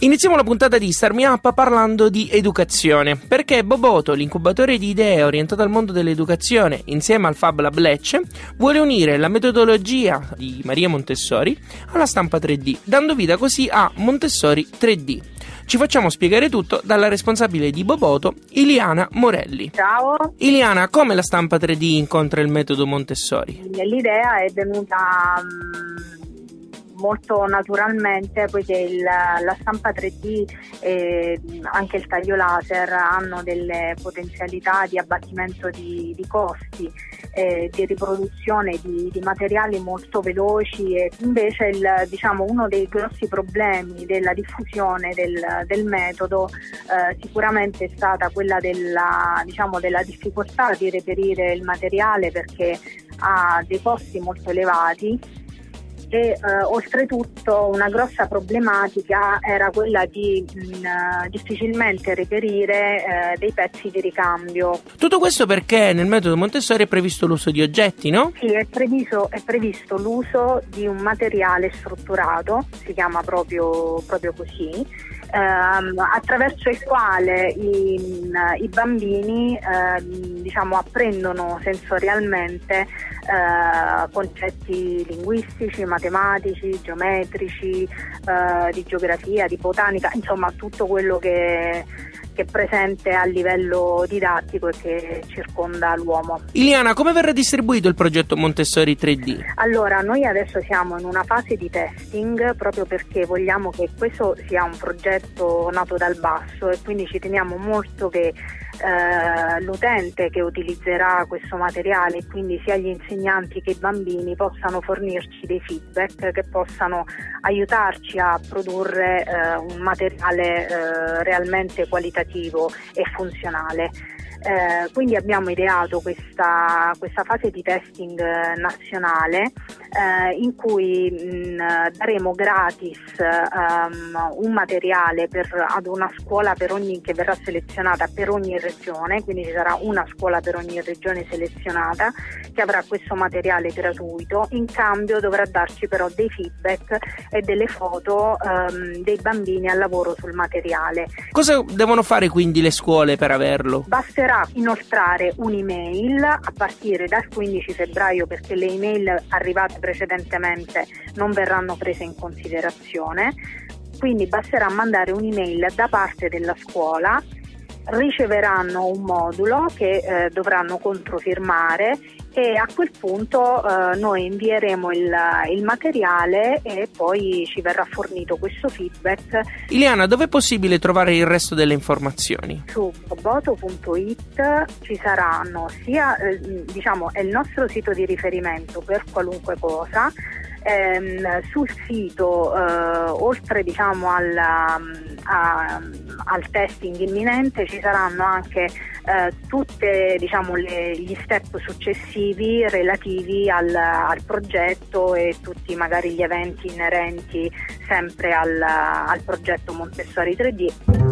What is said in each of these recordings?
Iniziamo la puntata di Star Me Up parlando di educazione, perché Boboto, l'incubatore di idee orientato al mondo dell'educazione, insieme al Fab Lab Lecce, vuole unire la metodologia di Maria Montessori alla stampa 3D, dando vita così a Montessori 3D. Ci facciamo spiegare tutto dalla responsabile di Boboto, Iliana Morelli. Ciao, Iliana, come la stampa 3D incontra il metodo Montessori? l'idea è venuta mm, molto naturalmente poiché il- la stampa 3D e anche il taglio laser hanno delle potenzialità di abbattimento di, di costi e di riproduzione di, di materiali molto veloci e invece il, diciamo, uno dei grossi problemi della diffusione del, del metodo eh, sicuramente è stata quella della, diciamo, della difficoltà di reperire il materiale perché ha dei costi molto elevati e eh, oltretutto una grossa problematica era quella di mh, eh, difficilmente reperire eh, dei pezzi di ricambio. Tutto questo perché nel metodo Montessori è previsto l'uso di oggetti, no? Sì, è previsto, è previsto l'uso di un materiale strutturato, si chiama proprio, proprio così, ehm, attraverso il quale i, i bambini ehm, diciamo, apprendono sensorialmente eh, concetti linguistici, matematici, geometrici, eh, di geografia, di botanica, insomma tutto quello che, che è presente a livello didattico e che circonda l'uomo. Iliana, come verrà distribuito il progetto Montessori 3D? Allora, noi adesso siamo in una fase di testing proprio perché vogliamo che questo sia un progetto nato dal basso e quindi ci teniamo molto che eh, l'utente che utilizzerà questo materiale, quindi sia gli insegnanti che i bambini, possano fornirci dei feedback che possano aiutarci a produrre eh, un materiale eh, realmente qualitativo e funzionale. Eh, quindi abbiamo ideato questa, questa fase di testing eh, nazionale eh, in cui mh, daremo gratis ehm, un materiale per, ad una scuola per ogni, che verrà selezionata per ogni regione, quindi ci sarà una scuola per ogni regione selezionata che avrà questo materiale gratuito, in cambio dovrà darci però dei feedback e delle foto ehm, dei bambini al lavoro sul materiale. Cosa devono fare quindi le scuole per averlo? Basterà inoltrare un'email a partire dal 15 febbraio perché le email arrivate precedentemente non verranno prese in considerazione. Quindi basterà mandare un'email da parte della scuola, riceveranno un modulo che eh, dovranno controfirmare e a quel punto eh, noi invieremo il, il materiale e poi ci verrà fornito questo feedback Iliana, dove è possibile trovare il resto delle informazioni? su boboto.it ci saranno sia, eh, diciamo, è il nostro sito di riferimento per qualunque cosa. Ehm, sul sito, eh, oltre diciamo, alla- a- al testing imminente, ci saranno anche eh, tutti gli step successivi relativi al, al progetto e tutti magari gli eventi inerenti sempre al, al progetto Montessori 3D.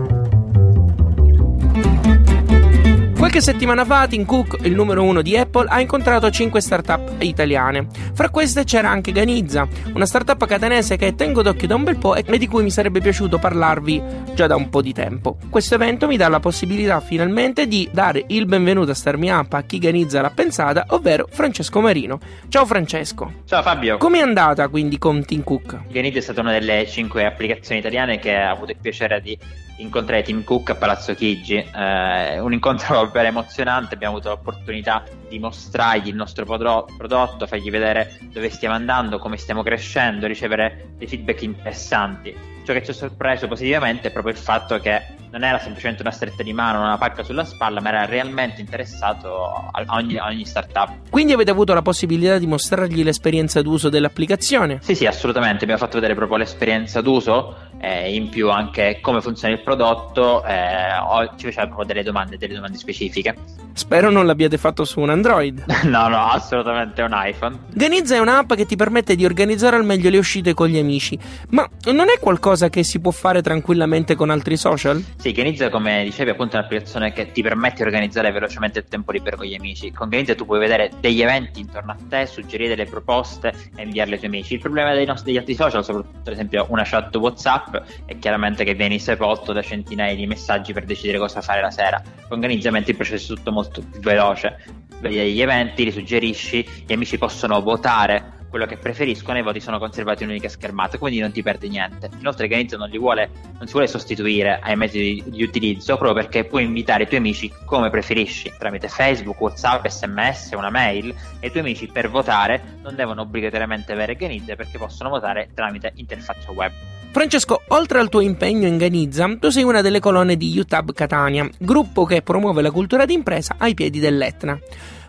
Qualche settimana fa Tim Cook, il numero uno di Apple, ha incontrato 5 startup italiane. Fra queste c'era anche Ganizza, una startup catanese che tengo d'occhio da un bel po' e di cui mi sarebbe piaciuto parlarvi già da un po' di tempo. Questo evento mi dà la possibilità finalmente di dare il benvenuto a Starmi Up a chi Ganizza l'ha pensata, ovvero Francesco Marino. Ciao Francesco. Ciao Fabio. Com'è andata quindi con Tim Cook? Ganit è stata una delle cinque applicazioni italiane che ha avuto il piacere di incontrare Tim Cook a Palazzo Chigi. Eh, un incontro davvero emozionante, abbiamo avuto l'opportunità di mostrargli il nostro podro- prodotto, fargli vedere dove stiamo andando, come stiamo crescendo, ricevere dei feedback interessanti. Ciò che ci ha sorpreso positivamente è proprio il fatto che non era semplicemente una stretta di mano, una pacca sulla spalla, ma era realmente interessato a ogni, a ogni startup. Quindi avete avuto la possibilità di mostrargli l'esperienza d'uso dell'applicazione? Sì, sì, assolutamente. Abbiamo fatto vedere proprio l'esperienza d'uso, eh, in più anche come funziona il prodotto, eh, ci faceva proprio delle domande, delle domande specifiche. Spero non l'abbiate fatto su un Android. no, no, assolutamente un iPhone. Ganizza è un'app che ti permette di organizzare al meglio le uscite con gli amici, ma non è qualcosa che si può fare tranquillamente con altri social? Sì, Ganizza, come dicevi, appunto è un'applicazione che ti permette di organizzare velocemente il tempo libero con gli amici. Con Ganizza tu puoi vedere degli eventi intorno a te, suggerire delle proposte e inviarle ai tuoi amici. Il problema dei nostri, degli altri social, soprattutto ad esempio una chat WhatsApp, è chiaramente che vieni sepolto da centinaia di messaggi per decidere cosa fare la sera. Con Ganizza il processo è tutto molto più veloce. Vedi gli eventi, li suggerisci, gli amici possono votare quello che preferiscono e i voti sono conservati in un'unica schermata, quindi non ti perdi niente. Inoltre Ganizza non, vuole, non si vuole sostituire ai metodi di utilizzo proprio perché puoi invitare i tuoi amici come preferisci, tramite Facebook, Whatsapp, SMS, una mail, e i tuoi amici per votare non devono obbligatoriamente avere Ganizza perché possono votare tramite interfaccia web. Francesco, oltre al tuo impegno in Ganizza, tu sei una delle colonne di UTAB Catania, gruppo che promuove la cultura d'impresa ai piedi dell'Etna.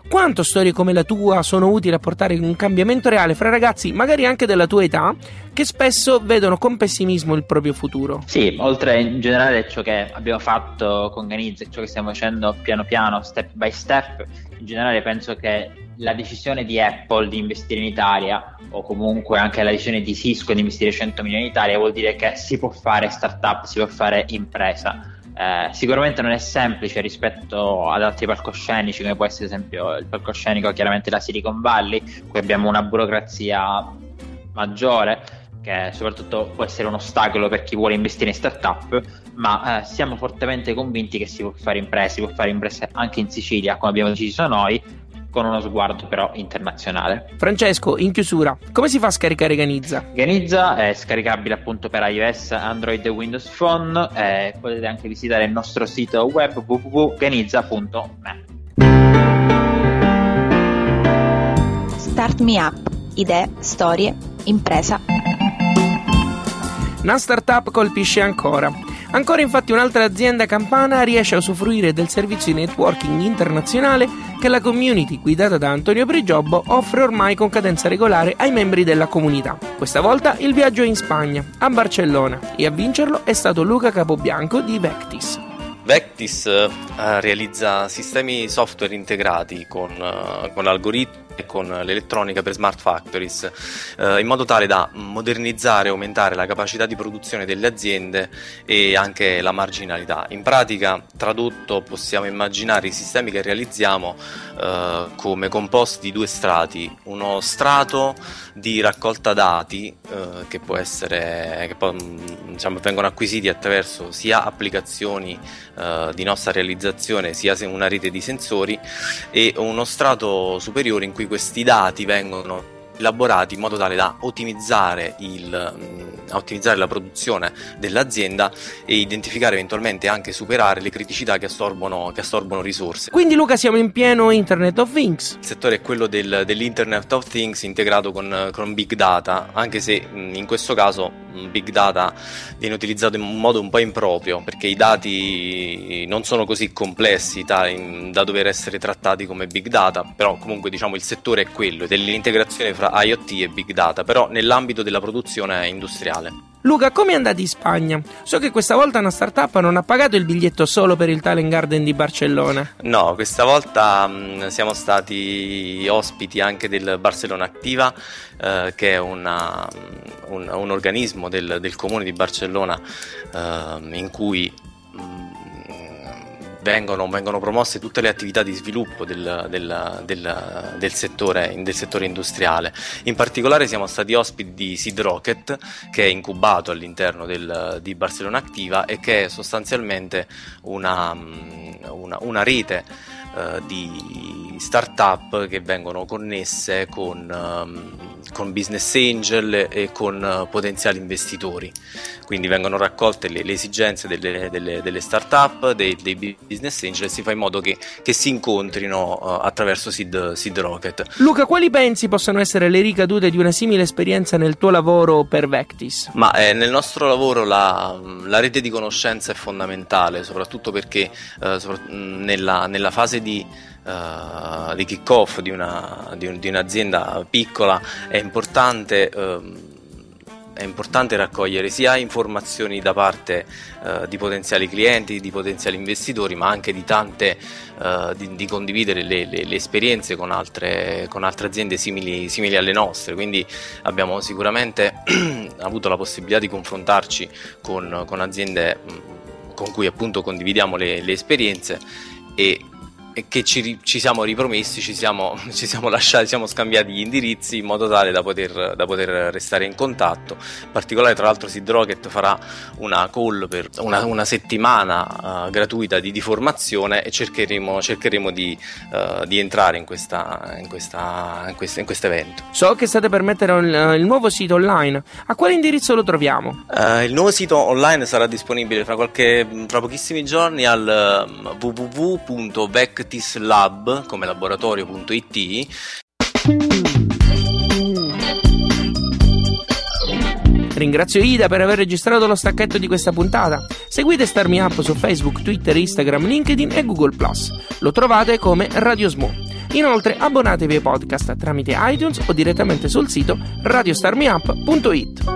Quanto storie come la tua sono utili a portare un cambiamento reale fra ragazzi, magari anche della tua età, che spesso vedono con pessimismo il proprio futuro? Sì, oltre in generale ciò che abbiamo fatto con Ganizza e ciò che stiamo facendo piano piano, step by step, in generale penso che la decisione di Apple di investire in Italia o comunque anche la decisione di Cisco di investire 100 milioni in Italia vuol dire che si può fare startup, si può fare impresa eh, sicuramente non è semplice rispetto ad altri palcoscenici, come può essere ad esempio il palcoscenico chiaramente la Silicon Valley, qui abbiamo una burocrazia maggiore che soprattutto può essere un ostacolo per chi vuole investire in startup, ma eh, siamo fortemente convinti che si può fare imprese, si può fare imprese anche in Sicilia, come abbiamo deciso noi, con uno sguardo però internazionale. Francesco, in chiusura, come si fa a scaricare Ganizza? Ganizza è scaricabile appunto per iOS, Android e Windows Phone e potete anche visitare il nostro sito web www.ganizza.me. Start Me Up, idee, storie, impresa. Una startup colpisce ancora. Ancora infatti un'altra azienda campana riesce a usufruire del servizio di networking internazionale che la community guidata da Antonio Prigiobbo offre ormai con cadenza regolare ai membri della comunità. Questa volta il viaggio è in Spagna, a Barcellona, e a vincerlo è stato Luca Capobianco di Vectis. Vectis eh, realizza sistemi software integrati con, uh, con algoritmi e con l'elettronica per smart factories eh, in modo tale da modernizzare e aumentare la capacità di produzione delle aziende e anche la marginalità. In pratica, tradotto, possiamo immaginare i sistemi che realizziamo eh, come composti di due strati, uno strato di raccolta dati eh, che può essere che poi, mm, diciamo, vengono acquisiti attraverso sia applicazioni eh, di nostra realizzazione sia una rete di sensori e uno strato superiore in cui questi dati vengono elaborati in modo tale da ottimizzare, il, mm, ottimizzare, la produzione dell'azienda e identificare eventualmente anche superare le criticità che assorbono, che assorbono risorse. Quindi Luca siamo in pieno Internet of Things. Il settore è quello del, dell'Internet of Things integrato con, con, Big Data, anche se mm, in questo caso mm, Big Data viene utilizzato in un modo un po' improprio perché i dati non sono così complessi da, da dover essere trattati come Big Data, però comunque diciamo il settore è quello dell'integrazione fra tra IoT e Big Data, però nell'ambito della produzione industriale. Luca, come andate in Spagna? So che questa volta una startup non ha pagato il biglietto solo per il Talent Garden di Barcellona. No, questa volta mh, siamo stati ospiti anche del Barcellona Activa, eh, che è una, un, un, organismo del, del, comune di Barcellona eh, in cui vengono, vengono, promosse tutte le attività di sviluppo del, del, del, del, settore, del, settore, industriale. In particolare siamo stati ospiti di Seed Rocket, che è incubato all'interno di Barcellona Activa e che è sostanzialmente una, una, una rete uh, di startup che vengono connesse con, um, con business angel e con uh, potenziali investitori. Quindi vengono raccolte le, le esigenze delle, delle, delle start-up, dei, dei, business angel e si fa in modo che, che si incontrino uh, attraverso Seed, Seed, Rocket. Luca, quali pensi possano essere le ricadute di una simile esperienza nel tuo lavoro per Vectis? Ma eh, nel nostro lavoro la, la, rete di conoscenza è fondamentale, soprattutto perché eh, nella, nella fase di uh, di kick off di, una, di, un, di, un'azienda piccola è importante, uh, è importante raccogliere sia informazioni da parte uh, di potenziali clienti, di potenziali investitori, ma anche di tante eh, di, di, condividere le, le, le esperienze con altre, con altre aziende simili, simili, alle nostre. Quindi abbiamo sicuramente avuto la possibilità di confrontarci con, con aziende con cui appunto condividiamo le, le esperienze e che ci, ci, siamo ripromessi, ci siamo, ci siamo lasciati, siamo scambiati gli indirizzi in modo tale da poter, da poter restare in contatto. In particolare, tra l'altro, Sid Rocket farà una call per una, una settimana uh, gratuita di, di, formazione e cercheremo, cercheremo di, uh, di, entrare in questo in questa, in questa, in evento. So che state per mettere il, il, nuovo sito online. A quale indirizzo lo troviamo? Uh, il nuovo sito online sarà disponibile fra, qualche, fra pochissimi giorni al um, www.vec practicelab come laboratorio.it Ringrazio Ida per aver registrato lo stacchetto di questa puntata. Seguite Starmi Up su Facebook, Twitter, Instagram, LinkedIn e Google Lo trovate come Radio Smo. Inoltre abbonatevi ai podcast tramite iTunes o direttamente sul sito radiostarmiup.it.